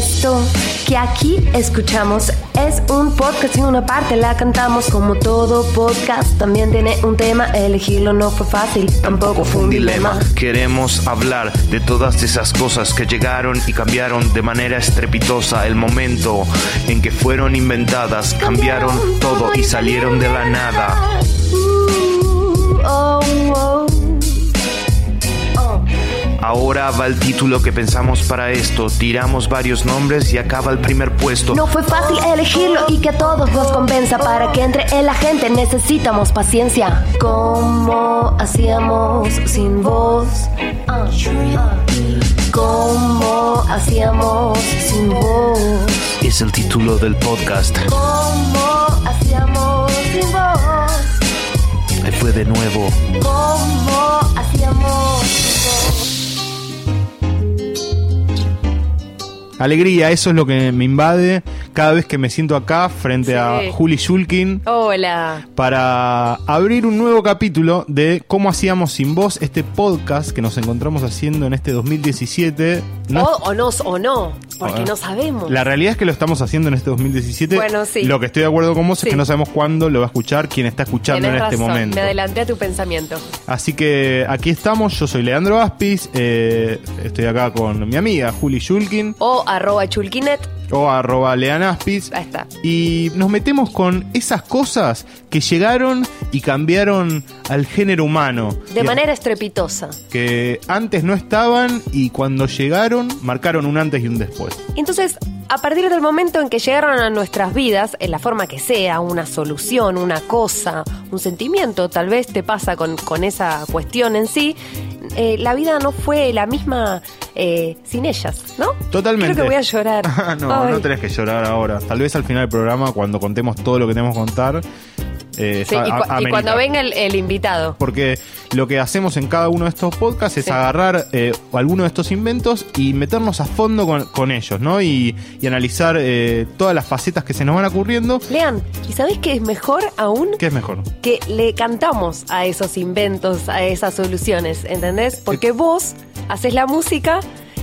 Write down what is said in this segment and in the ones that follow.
Esto que aquí escuchamos es un podcast y una parte la cantamos como todo podcast. También tiene un tema, elegirlo no fue fácil, tampoco fue un dilema. Queremos hablar de todas esas cosas que llegaron y cambiaron de manera estrepitosa el momento en que fueron inventadas, cambiaron todo y salieron de la nada. Va el título que pensamos para esto. Tiramos varios nombres y acaba el primer puesto. No fue fácil elegirlo y que a todos nos convenza para que entre en la gente necesitamos paciencia. ¿Cómo hacíamos sin voz? Ah. ¿Cómo hacíamos sin voz? Es el título del podcast. ¿Cómo hacíamos sin voz? Ahí fue de nuevo. ¿Cómo hacíamos Alegría, eso es lo que me invade cada vez que me siento acá frente a. Juli Shulkin Hola. para abrir un nuevo capítulo de Cómo hacíamos sin voz, este podcast que nos encontramos haciendo en este 2017. No- O, o no, o no, porque Ah. no sabemos. La realidad es que lo estamos haciendo en este 2017. Bueno, sí. Lo que estoy de acuerdo con vos es que no sabemos cuándo lo va a escuchar quién está escuchando en este momento. me adelanté a tu pensamiento. Así que aquí estamos, yo soy Leandro Aspis, eh, estoy acá con mi amiga Juli Shulkin O arroba chulkinet, o arroba Lean Aspis. ahí está. Y nos metemos con esas cosas que llegaron y cambiaron al género humano. De Y- manera estrepitosa. Que antes no estaban y cuando llegaron marcaron un antes y un después. Entonces, a partir del momento en que llegaron a nuestras vidas, en la forma que sea, una solución, una cosa, un sentimiento, tal vez te pasa con, con esa cuestión en sí, eh, la vida no fue la misma eh, sin ellas, ¿no? Totalmente. Creo que voy a llorar. No, Ay. no tenés que llorar ahora. Tal vez al final del programa, cuando contemos todo lo que tenemos que contar. Eh, Sí, y, cuando venga el, el invitado. Porque lo que hacemos en cada uno de estos podcasts es Sí. agarrar eh, alguno de estos inventos y meternos a fondo con, con ellos, ¿no? Y, y analizar eh, todas las facetas que se nos van ocurriendo. Lean, ¿y sabés qué es mejor aún? ¿Qué es mejor? que le cantamos a esos inventos, a esas soluciones, ¿entendés? Porque vos haces la música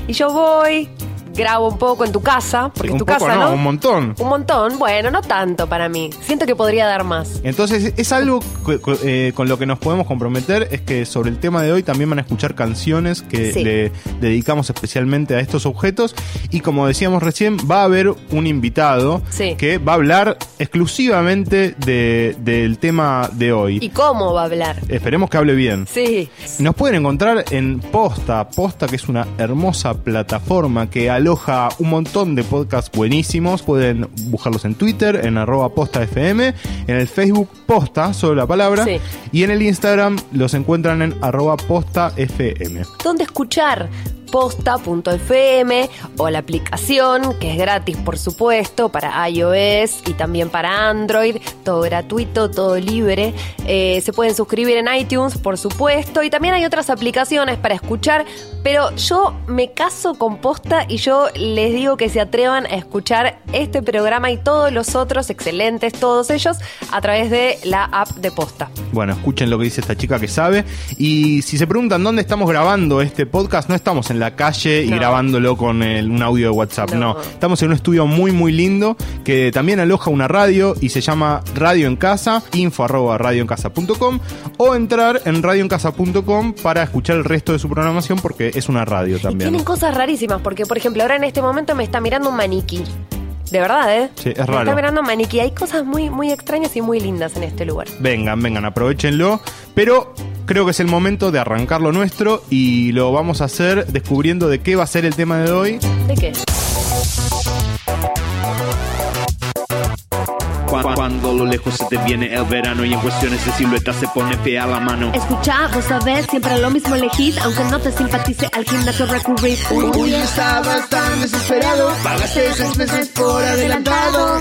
y yo voy, grabo un poco en tu casa, porque un es tu poco casa, no, ¿no? un montón. Un montón, bueno, no tanto para mí. Siento que podría dar más. Entonces es algo que- eh, con lo que nos podemos comprometer, es que sobre el tema de hoy también van a escuchar canciones que Sí. le dedicamos especialmente a estos objetos y como decíamos recién, va a haber un invitado Sí. que va a hablar exclusivamente de- del tema de hoy. ¿Y cómo va a hablar? Esperemos que hable bien. Sí. Nos pueden encontrar en Posta, Posta que es una hermosa plataforma que aloja un montón de podcasts buenísimos. Pueden buscarlos en Twitter, en arroba posta FM, en el Facebook Posta, solo la palabra, Sí. y en el Instagram los encuentran en arroba posta FM. ¿Dónde escuchar? posta.fm o la aplicación que es gratis por supuesto para iOS y también para Android, todo gratuito, todo libre. Eh, se pueden suscribir en iTunes por supuesto y también hay otras aplicaciones para escuchar, pero yo me caso con posta y yo les digo que se atrevan a escuchar este programa y todos los otros excelentes, todos ellos a través de la app de posta. Bueno, escuchen lo que dice esta chica que sabe. Y si se preguntan dónde estamos grabando este podcast, no estamos en la calle y No. grabándolo con el- un audio de WhatsApp, no. No. Estamos en un estudio muy, muy lindo que también aloja una radio y se llama Radio en Casa, info arroba radioencasa.com o entrar en radioencasa.com para escuchar el resto de su programación porque es una radio Y también. tienen cosas rarísimas, porque por ejemplo, ahora en este momento me está mirando un maniquí. De verdad, ¿eh? Sí, es Me raro. está mirando un maniquí. Hay cosas muy, muy extrañas y muy lindas en este lugar. Vengan, vengan, aprovechenlo. Pero creo que es el momento de arrancar lo nuestro y lo vamos a hacer descubriendo de qué va a ser el tema de hoy. ¿De qué? Cu- Cuando lo lejos se te viene el verano y en cuestiones de silueta se pone fea la mano. Escucha, vos sabés, siempre lo mismo elegís, aunque no te simpatice al gimnasio recurrir. Uy, estabas tan desesperado, pagaste seis meses por adelantado.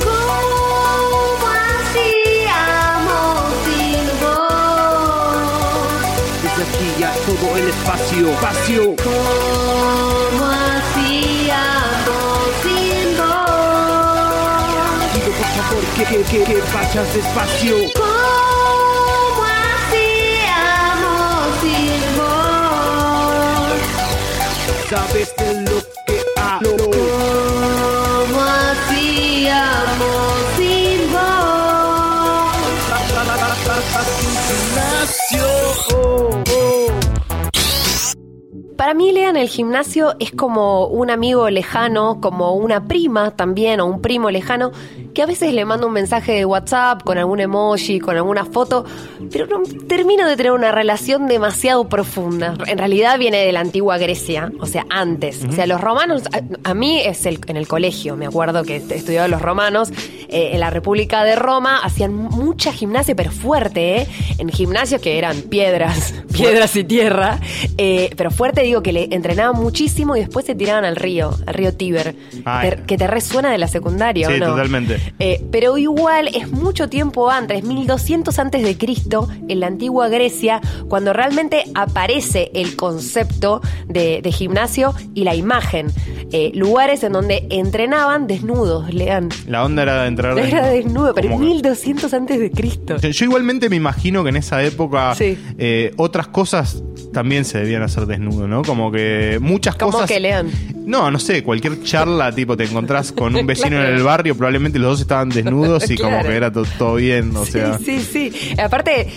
Ya todo el espacio, espacio. ¿Cómo hacíamos sin vos? Digo, por favor, que, que, que, que vayas despacio. ¿Cómo hacíamos sin vos? Sabes de lo que Para mí, Lean, el gimnasio es como un amigo lejano, como una prima también, o un primo lejano, que a veces le mando un mensaje de WhatsApp con algún emoji, con alguna foto, pero no termino de tener una relación demasiado profunda. En realidad viene de la antigua Grecia, o sea, antes. O sea, los romanos, a, a mí es el, en el colegio, me acuerdo que estudiaba los romanos, eh, en la República de Roma hacían mucha gimnasia, pero fuerte, ¿eh? En gimnasios que eran piedras, piedras y tierra, eh, pero fuerte digo que le entrenaban muchísimo y después se tiraban al río, al río Tíber, Ay. Que te resuena de la secundaria, ¿o Sí, no? totalmente. Eh, pero igual es mucho tiempo antes, 1200 antes de Cristo, en la antigua Grecia, cuando realmente aparece el concepto de, de gimnasio y la imagen. Eh, lugares en donde entrenaban desnudos, lean. La onda era de entrar. Era desnudo, pero como que- 1200 antes de Cristo. Yo igualmente me imagino que en esa época Sí. eh, otras cosas también se debían hacer desnudo, ¿no? Como que muchas ¿Cómo cosas. que lean? No, no sé, cualquier charla, tipo, te encontrás con un vecino Claro. en el barrio, probablemente los dos estaban desnudos y como que era to- todo bien, o sea. Sí, sí, sí. Aparte,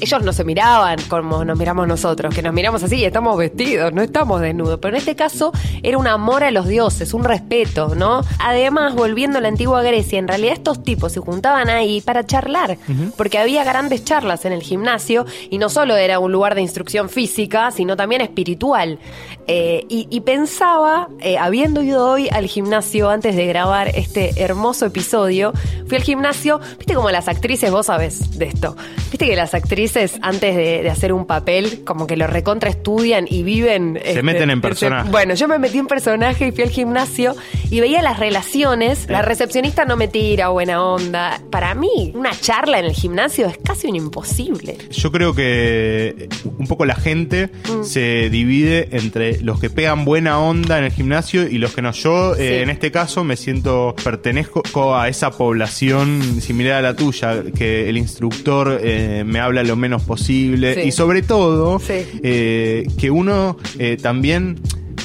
ellos no se miraban como nos miramos nosotros, que nos miramos así y estamos vestidos, no estamos desnudos. Pero en este caso era un amor a los dioses, un respeto, ¿no? Además, volviendo a la antigua Grecia, en realidad estos tipos se juntaban ahí para charlar, porque había grandes charlas en el gimnasio y no solo era un lugar de instrucción física, sino también espiritual. Eh, y, y pensaba, eh, habiendo ido hoy al gimnasio antes de grabar este hermoso episodio, fui al gimnasio, viste como las actrices, vos sabés de esto, viste que las actrices antes de, de hacer un papel como que lo recontra estudian y viven... este, meten en ese- personaje. bueno, yo me metí en personaje y fui al gimnasio y veía las relaciones, la recepcionista no me tira buena onda. Para mí, una charla en el gimnasio es casi un imposible. Yo creo que un poco la gente Mm. se divide entre los que pegan buena onda en el gimnasio y los que no. Yo, eh, en este caso, me siento, pertenezco a esa población similar a la tuya, que el instructor eh, me habla lo menos posible Sí. y sobre todo Sí. eh, que uno eh, también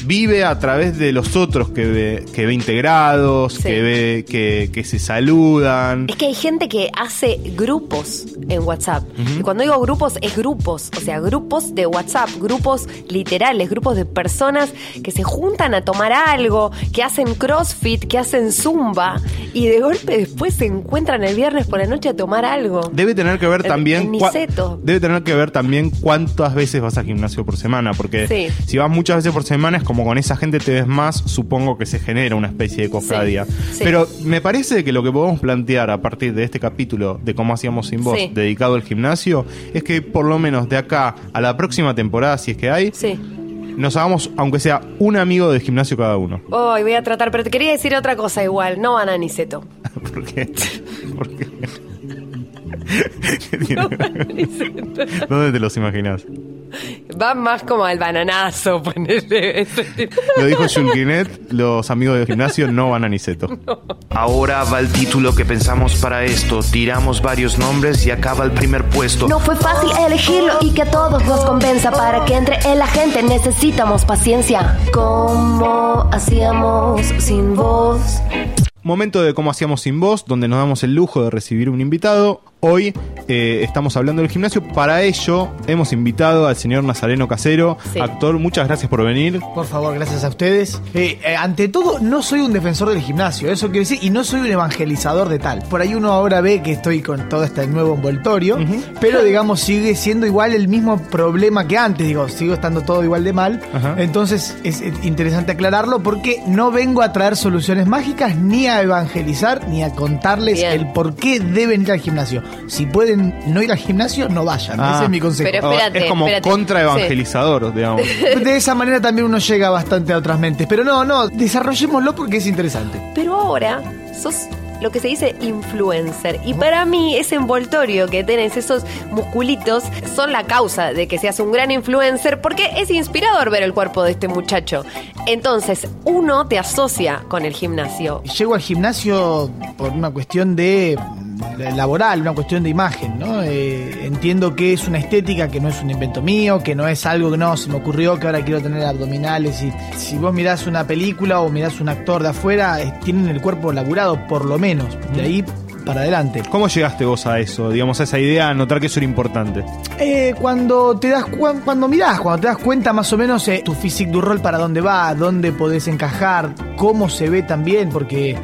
vive a través de los otros que ve, que ve integrados, Sí. que ve que, que se saludan. Es que hay gente que hace grupos en WhatsApp. Y cuando digo grupos, es grupos. O sea, grupos de WhatsApp, grupos literales, grupos de personas que se juntan a tomar algo, que hacen CrossFit, que hacen Zumba. Y de golpe después se encuentran el viernes por la noche a tomar algo. Debe tener que ver también en debe tener que ver también cuántas veces vas al gimnasio por semana, porque Sí. si vas muchas veces por semana es como con esa gente te ves más, supongo que se genera una especie de cofradía. Sí, sí. Pero me parece que lo que podemos plantear a partir de este capítulo de cómo hacíamos sin voz Sí. dedicado al gimnasio es que por lo menos de acá a la próxima temporada, si es que hay, Sí. nos hagamos aunque sea un amigo del gimnasio cada uno. Hoy voy a tratar, pero te quería decir otra cosa igual. No van a Niceto. ¿Por qué? ¿Por qué? ¿Qué? ¿Dónde te los imaginas? Van más como al bananazo, tipo. Lo dijo Junkinet, los amigos del gimnasio no van a Niceto. Ahora va el título que pensamos para esto. Tiramos varios nombres y acaba el primer puesto. No fue fácil elegirlo y que a todos nos convenza para que entre en la gente necesitamos paciencia. ¿Cómo hacíamos sin voz? Momento de cómo hacíamos sin voz, donde nos damos el lujo de recibir un invitado. Hoy eh, estamos hablando del gimnasio. Para ello hemos invitado al señor Nazareno Casero, Sí. actor. Muchas gracias por venir. Por favor, gracias a ustedes. Eh, eh, ante todo, no soy un defensor del gimnasio, eso quiero decir, y no soy un evangelizador de tal. Por ahí uno ahora ve que estoy con todo este nuevo envoltorio, pero digamos, sigue siendo igual el mismo problema que antes, digo, sigo estando todo igual de mal. Entonces es interesante aclararlo porque no vengo a traer soluciones mágicas, ni a evangelizar, ni a contarles Bien. el por qué deben ir al gimnasio. Si pueden no ir al gimnasio, no vayan. Ah. Ese es mi consejo. Pero espérate, es como espérate. contra-evangelizador, digamos. De esa manera también uno llega bastante a otras mentes. Pero no, no, desarrollémoslo porque es interesante. Pero ahora sos lo que se dice influencer. Y para mí ese envoltorio que tenés, esos musculitos, son la causa de que seas un gran influencer porque es inspirador ver el cuerpo de este muchacho. Entonces, uno te asocia con el gimnasio. Llego al gimnasio por una cuestión de laboral, una cuestión de imagen, ¿no? Eh, entiendo que es una estética que no es un invento mío, que no es algo que no se me ocurrió que ahora quiero tener abdominales y si vos mirás una película o mirás un actor de afuera, eh, tienen el cuerpo laburado por lo menos, de ahí para adelante. ¿Cómo llegaste vos a eso? Digamos, a esa idea, a notar que eso era importante. Eh, cuando te das cu- cuando mirás, cuando te das cuenta más o menos eh, tu physique du rol para dónde va, dónde podés encajar, cómo se ve también, porque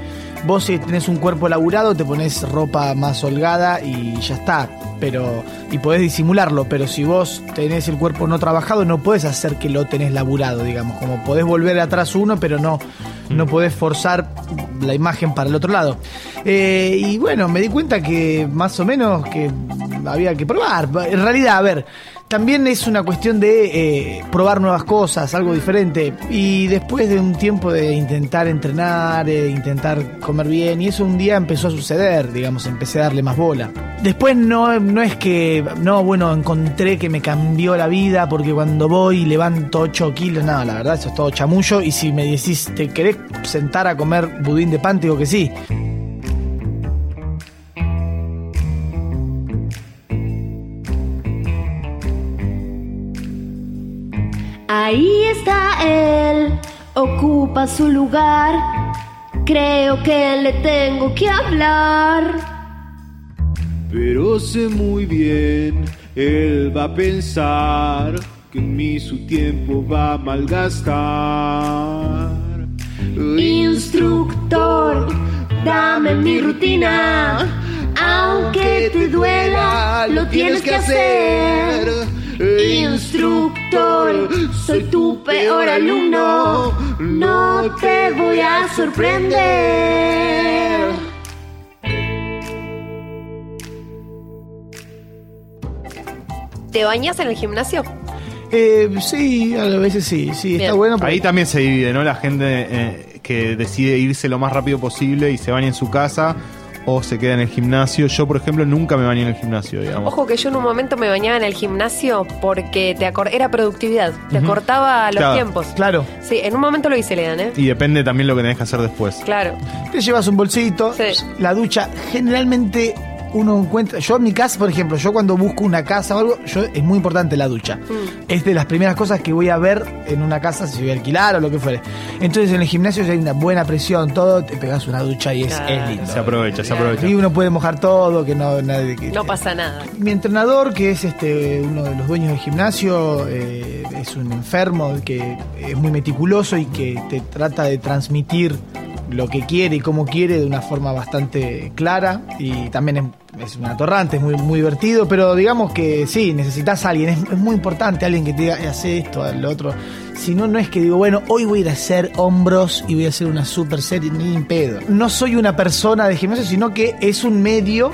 vos si tenés un cuerpo laburado te pones ropa más holgada y ya está, pero y podés disimularlo, pero si vos tenés el cuerpo no trabajado no podés hacer que lo tenés laburado, digamos, como podés volver atrás uno, pero no no podés forzar la imagen para el otro lado. Eh, y bueno, me di cuenta que más o menos que había que probar. En realidad, a ver, también es una cuestión de eh, probar nuevas cosas, algo diferente. Y después de un tiempo de intentar entrenar, eh, intentar comer bien, y eso un día empezó a suceder, digamos, empecé a darle más bola. Después no, no es que, no, bueno, encontré que me cambió la vida porque cuando voy levanto 8 kilos, no, la verdad, eso es todo chamullo. Y si me decís, ¿te querés sentar a comer budín de pan? Que sí. Ahí está él, ocupa su lugar. Creo que le tengo que hablar. Pero sé muy bien, él va a pensar que en mí su tiempo va a malgastar. Instructor, dame mi rutina. Aunque te duela, lo tienes que hacer. Instructor, soy tu peor alumno. No te voy a sorprender. ¿Te bañas en el gimnasio? Eh, sí, a veces sí, sí, está bueno. porque- Ahí también se divide, ¿no? La gente eh, que decide irse lo más rápido posible y se baña en su casa o se queda en el gimnasio. Yo, por ejemplo, nunca me bañé en el gimnasio, digamos. Ojo que yo en un momento me bañaba en el gimnasio porque te acor- era productividad, te acortaba los Claro. tiempos. Claro, Sí, en un momento lo hice, Lean, ¿eh? Y depende también lo que tenés que hacer después. Claro. te llevas un bolsito, Sí. la ducha, generalmente uno encuentra, yo en mi casa, por ejemplo, yo cuando busco una casa o algo, yo es muy importante la ducha. Mm. Es de las primeras cosas que voy a ver en una casa si voy a alquilar o lo que fuere. Entonces en el gimnasio si hay una buena presión, todo, te pegas una ducha y es, Claro. es lindo. Se aprovecha, se aprovecha. Y uno puede mojar todo, que no nadie que No pasa nada. Mi entrenador, que es este uno de los dueños del gimnasio, eh, es un enfermo que es muy meticuloso y que te trata de transmitir lo que quiere y cómo quiere de una forma bastante clara y también es, es un atorrante, es muy, muy divertido, pero digamos que sí, necesitas a alguien, es, es muy importante alguien que te diga, "Eh, hace esto, lo otro. Si no, no es que digo, bueno, hoy voy a ir a hacer hombros y voy a hacer una super serie, ni pedo. No soy una persona de gimnasio, sino que es un medio,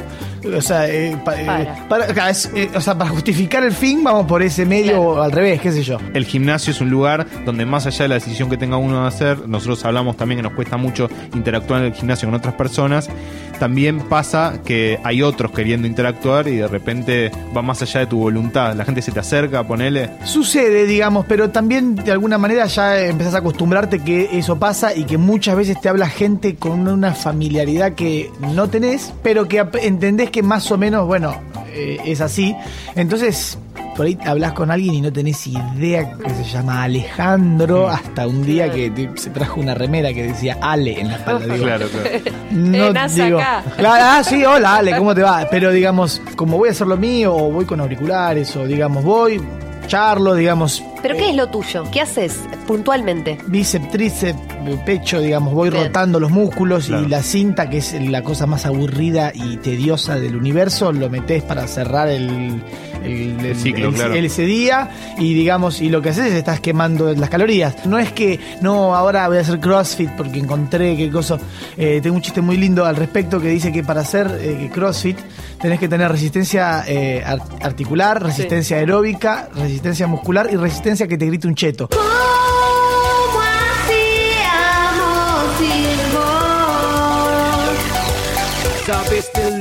o sea, eh, pa- eh, Para. para, claro, es, eh, o sea, para justificar el fin vamos por ese medio Claro. o al revés, qué sé yo. El gimnasio es un lugar donde más allá de la decisión que tenga uno de hacer, nosotros hablamos también que nos cuesta mucho interactuar en el gimnasio con otras personas, también pasa que hay otros queriendo interactuar y de repente va más allá de tu voluntad. La gente se te acerca, ponele. Sucede, digamos, pero también de alguna manera ya empezás a acostumbrarte que eso pasa y que muchas veces te habla gente con una familiaridad que no tenés, pero que entendés que más o menos, bueno, eh, es así. Entonces, por ahí hablas con alguien y no tenés idea que se llama Alejandro, hasta un día que te- se trajo una remera que decía Ale en la espalda. Digo, Claro, claro. No digo, acá. claro, ah, sí, hola Ale, ¿cómo te va? Pero digamos, como voy a hacer lo mío, o voy con auriculares, o digamos, voy, charlo, digamos, ¿Pero qué es lo tuyo? ¿Qué haces puntualmente? bíceps, tríceps, pecho, digamos, voy Bien. rotando los músculos Claro. y la cinta, que es la cosa más aburrida y tediosa del universo, lo metes para cerrar el, el, El ciclo, claro. el- ese día y digamos, y lo que haces es estás quemando las calorías. No es que, no, ahora voy a hacer CrossFit porque encontré qué cosa. Eh, tengo un chiste muy lindo al respecto que dice que para hacer eh, CrossFit tenés que tener resistencia eh, ar- articular, resistencia aeróbica, resistencia muscular y resistencia que te grite un cheto. ¿Cómo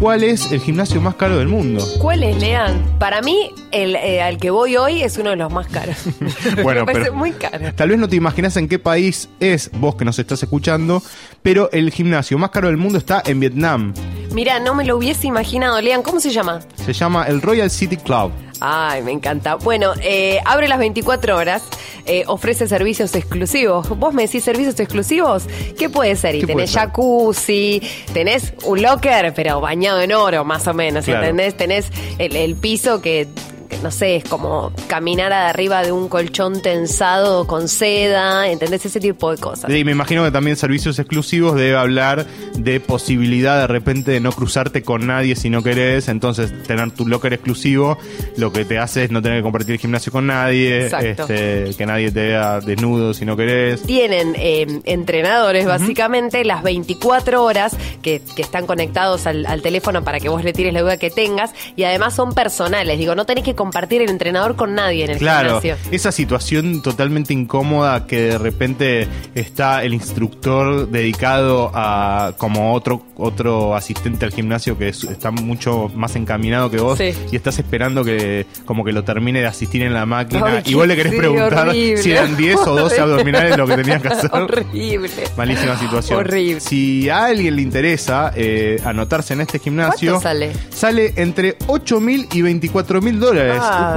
¿Cuál es el gimnasio más caro del mundo? ¿Cuál es, Lean? Para mí, el eh, al que voy hoy es uno de los más caros. Bueno, Me parece pero- muy caro. Tal vez no te imaginas en qué país es, vos que nos estás escuchando, pero el gimnasio más caro del mundo está en Vietnam. Mira, no me lo hubiese imaginado. Lean, ¿cómo se llama? Se llama el Royal City Club. Ay, me encanta. Bueno, eh, abre las 24 horas, eh, ofrece servicios exclusivos. ¿Vos me decís servicios exclusivos? ¿Qué puede ser? Y ¿Qué puede tenés ser? jacuzzi, tenés un locker, pero bañado en oro, más o menos, Claro. ¿entendés? Tenés el, el piso que, que, no sé, es como caminar arriba de un colchón tensado con seda, ¿entendés? Ese tipo de cosas. Y me imagino que también servicios exclusivos debe hablar de posibilidad de repente de no cruzarte con nadie si no querés, entonces tener tu locker exclusivo lo que te hace es no tener que compartir el gimnasio con nadie, este, que nadie te vea desnudo si no querés. Tienen eh, entrenadores, básicamente, las 24 horas que, que están conectados al, al teléfono para que vos le tires la duda que tengas. Y además son personales. Digo, no tenés que compartir el entrenador con nadie en el Claro, gimnasio. esa situación totalmente incómoda que de repente está el instructor dedicado a como otro otro asistente al gimnasio que es- está mucho más encaminado que vos Sí. y estás esperando que como que lo termine de asistir en la máquina Ay, y vos le querés sí, preguntar horrible. si eran 10 o 12 abdominales lo que tenías que hacer. Horrible. Malísima situación. Horrible. Si a alguien le interesa eh, anotarse en este gimnasio, ¿Cuánto sale? Sale entre 8 mil y 24 mil dólares. Ah.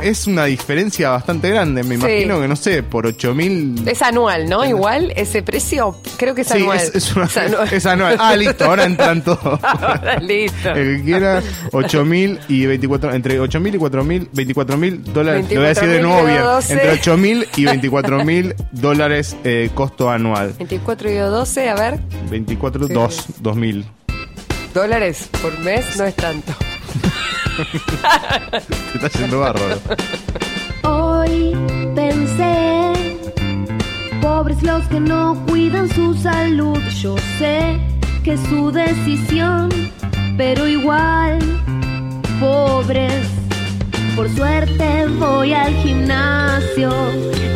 Mm, es una diferencia bastante grande. Me Sí. imagino que, no sé, por 8 mil. Es anual, ¿no? Igual ese precio, creo que es Sí, anual. es, es una- Es anual. es anual. Ah, listo, ahora entran todos. Ahora, listo. El que quiera 8 mil y 24, entre 8 mil y 4 mil, 24 mil dólares. Lo voy a decir de 24.000 nuevo bien. 12. Entre 8 mil y 24 mil dólares eh, costo anual. 24 y 12, a ver, 24, 2, 2 mil. dólares por mes no es tanto. Se está yendo bárbaro. Hoy pensé, pobres los que no cuidan su salud. Yo sé que es su decisión, pero igual, pobres. Por suerte voy al gimnasio,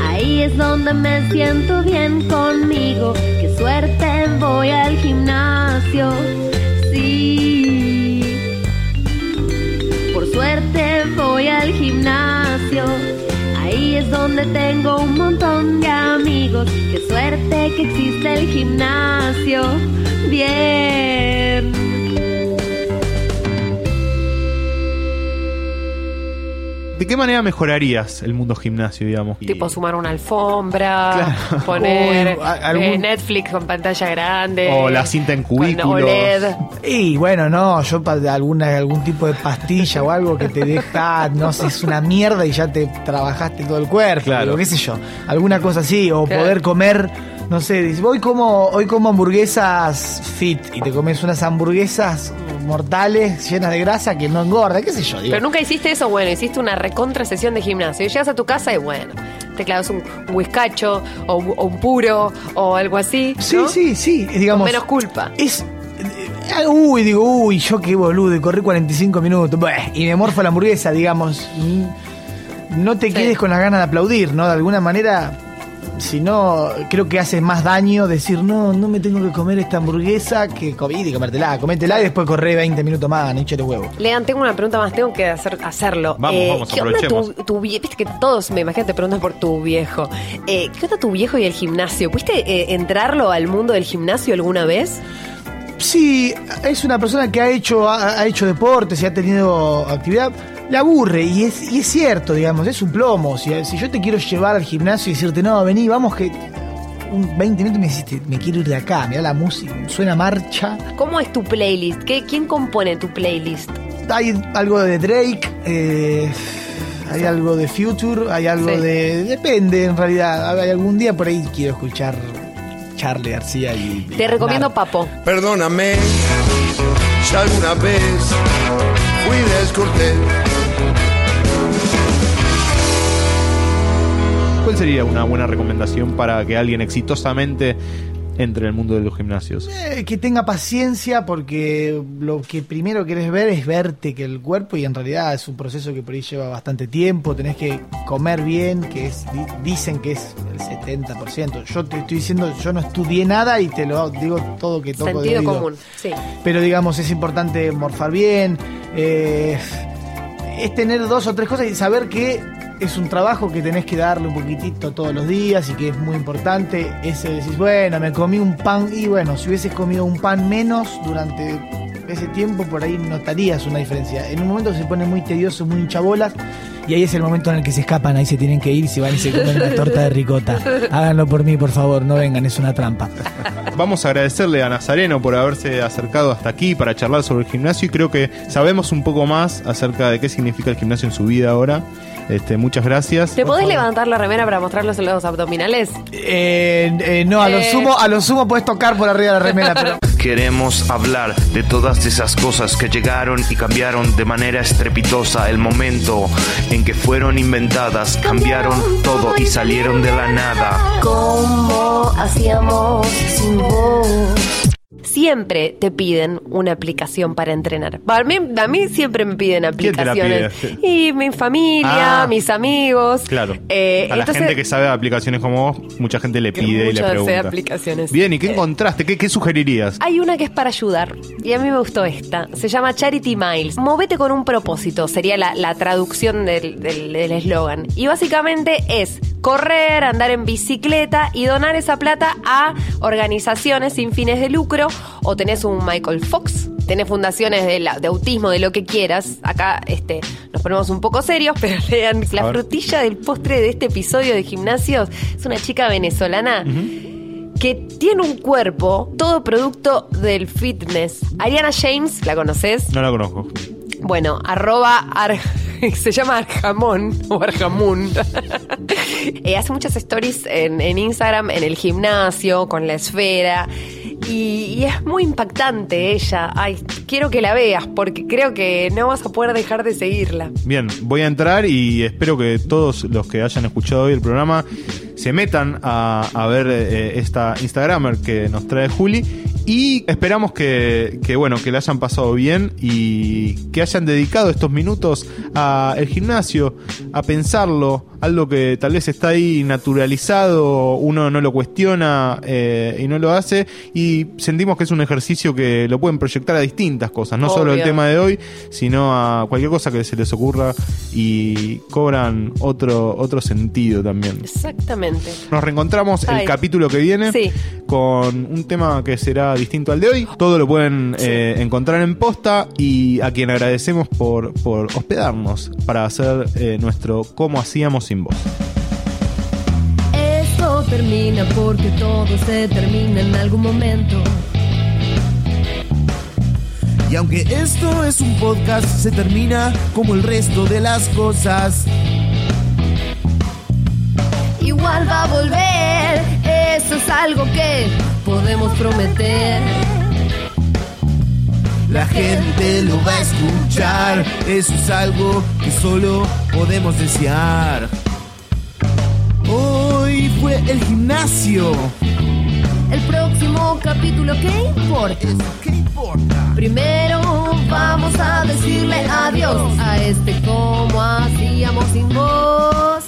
ahí es donde me siento bien conmigo. Qué suerte voy al gimnasio, sí. Suerte voy al gimnasio. Ahí es donde tengo un montón de amigos. Qué suerte que existe el gimnasio. Bien. ¿De qué manera mejorarías el mundo gimnasio, digamos? Tipo sumar una alfombra, Claro. poner Uy, a- algún- eh, Netflix con pantalla grande. O la cinta en cubículos. OLED. Y bueno, no, yo para alguna, algún tipo de pastilla o algo que te deja, no sé, es una mierda y ya te trabajaste todo el cuerpo, Claro. digo, qué sé yo, alguna cosa así, o Claro. poder comer, no sé, dices, voy como, hoy como hamburguesas fit y te comes unas hamburguesas mortales llenas de grasa que no engorda, qué sé yo, digo. Pero nunca hiciste eso, bueno, hiciste una recontra sesión de gimnasio. Y llegas a tu casa y bueno, te clavas un, un whiskacho o, o un puro o algo así. Sí, ¿no? sí, sí, Con digamos. menos culpa. Es. eh, Uy, digo, uy, yo qué boludo, y corrí 45 minutos. Y me morfo la hamburguesa, digamos. Mm, No te quedes con las ganas de aplaudir, ¿no? De alguna manera, si no, creo que hace más daño decir, no, no me tengo que comer esta hamburguesa que comí y comértela, cométela y después corré 20 minutos más, ni de huevo. Lean, tengo una pregunta más, tengo que hacer, hacerlo. Vamos, Eh, vamos, ¿Qué onda tu, tu vie- Viste que todos, me imagino, te preguntan por tu viejo. Eh, ¿Qué onda tu viejo y el gimnasio? ¿Pudiste eh, entrarlo al mundo del gimnasio alguna vez? Sí, es una persona que ha hecho, ha, ha hecho deportes y ha tenido actividad. Le aburre y es, y es cierto, digamos, es un plomo. Si, si yo te quiero llevar al gimnasio y decirte, no, vení, vamos que un 20 minutos me hiciste, me quiero ir de acá, mira la música, suena marcha. ¿Cómo es tu playlist? ¿Qué, ¿Quién compone tu playlist? Hay algo de Drake, eh, hay algo de Future, hay algo Sí. de... Depende, en realidad. Hay algún día por ahí quiero escuchar Charlie García y... y Te recomiendo. Papo. Perdóname si alguna vez fui descortés. Sería una buena recomendación para que alguien exitosamente entre en el mundo de los gimnasios? Eh, que tenga paciencia porque lo que primero querés ver es verte que el cuerpo y en realidad es un proceso que por ahí lleva bastante tiempo, tenés que comer bien, que es dicen que es el 70%. Yo te estoy diciendo, yo no estudié nada y te lo digo todo que toco Sentido común, sí. Pero digamos, es importante morfar bien, eh, es tener dos o tres cosas y saber que es un trabajo que tenés que darle un poquitito todos los días y que es muy importante. Ese decís, bueno, me comí un pan y bueno, si hubieses comido un pan menos durante ese tiempo, por ahí notarías una diferencia. En un momento se pone muy tedioso, muy hinchabolas y ahí es el momento en el que se escapan, ahí se tienen que ir, se van y se comen una torta de ricota. Háganlo por mí, por favor, no vengan, es una trampa. Vamos a agradecerle a Nazareno por haberse acercado hasta aquí para charlar sobre el gimnasio y creo que sabemos un poco más acerca de qué significa el gimnasio en su vida ahora. Este, muchas gracias. ¿Te podés levantar la remera para mostrar los abdominales? Eh, eh, no, a lo eh. sumo, a lo sumo puedes tocar por arriba de la remera, pero. Queremos hablar de todas esas cosas que llegaron y cambiaron de manera estrepitosa el momento en que fueron inventadas, cambiaron todo y salieron de la nada. ¿Cómo hacíamos sin voz? Siempre te piden una aplicación para entrenar. A mí, a mí siempre me piden aplicaciones. y mi familia, ah. mis amigos. Claro. Eh, a la gente que sabe de aplicaciones como vos, mucha gente le pide y le pregunta. aplicaciones. Bien, ¿y qué encontraste? ¿Qué, sugerirías? Hay una que es para ayudar. Y a mí me gustó esta. Se llama Charity Miles. Movete con un propósito. Sería la, traducción del eslogan. y básicamente es correr, andar en bicicleta y donar esa plata a organizaciones sin fines de lucro o tenés un Michael Fox, tenés fundaciones de, de autismo, de lo que quieras. Acá este, nos ponemos un poco serios, pero lean la frutilla del postre de este episodio de gimnasios. Es una chica venezolana. que tiene un cuerpo todo producto del fitness. Ariana James, ¿la conoces? No la conozco. Bueno, arroba se llama Arjamón o Arjamún. Eh, hace muchas stories en, Instagram, en el gimnasio, con la esfera. Y, es muy impactante ella. Ay, quiero que la veas porque creo que no vas a poder dejar de seguirla. Bien, voy a entrar y espero que todos los que hayan escuchado hoy el programa se metan a, ver eh, esta Instagramer que nos trae Juli y esperamos que, bueno, que le hayan pasado bien y que hayan dedicado estos minutos al gimnasio, a pensarlo, algo que tal vez está ahí naturalizado, uno no lo cuestiona eh, y no lo hace, y sentimos que es un ejercicio que lo pueden proyectar a distintas cosas, no solo el tema de hoy, sino a cualquier cosa que se les ocurra y cobran otro, otro sentido también. Exactamente. Nos reencontramos el capítulo que viene con un tema que será distinto al de hoy. Todo lo pueden eh, encontrar en posta y a quien agradecemos por, por hospedarnos para hacer eh, nuestro Cómo hacíamos sin voz. Esto termina porque todo se termina en algún momento. Y aunque esto es un podcast, se termina como el resto de las cosas. Igual va a volver, eso es algo que podemos prometer. La gente lo va a escuchar, eso es algo que solo podemos desear. Hoy fue el gimnasio. El próximo capítulo, ¿qué importa? ¿Qué importa? Primero vamos a decirle adiós a este como hacíamos sin voz.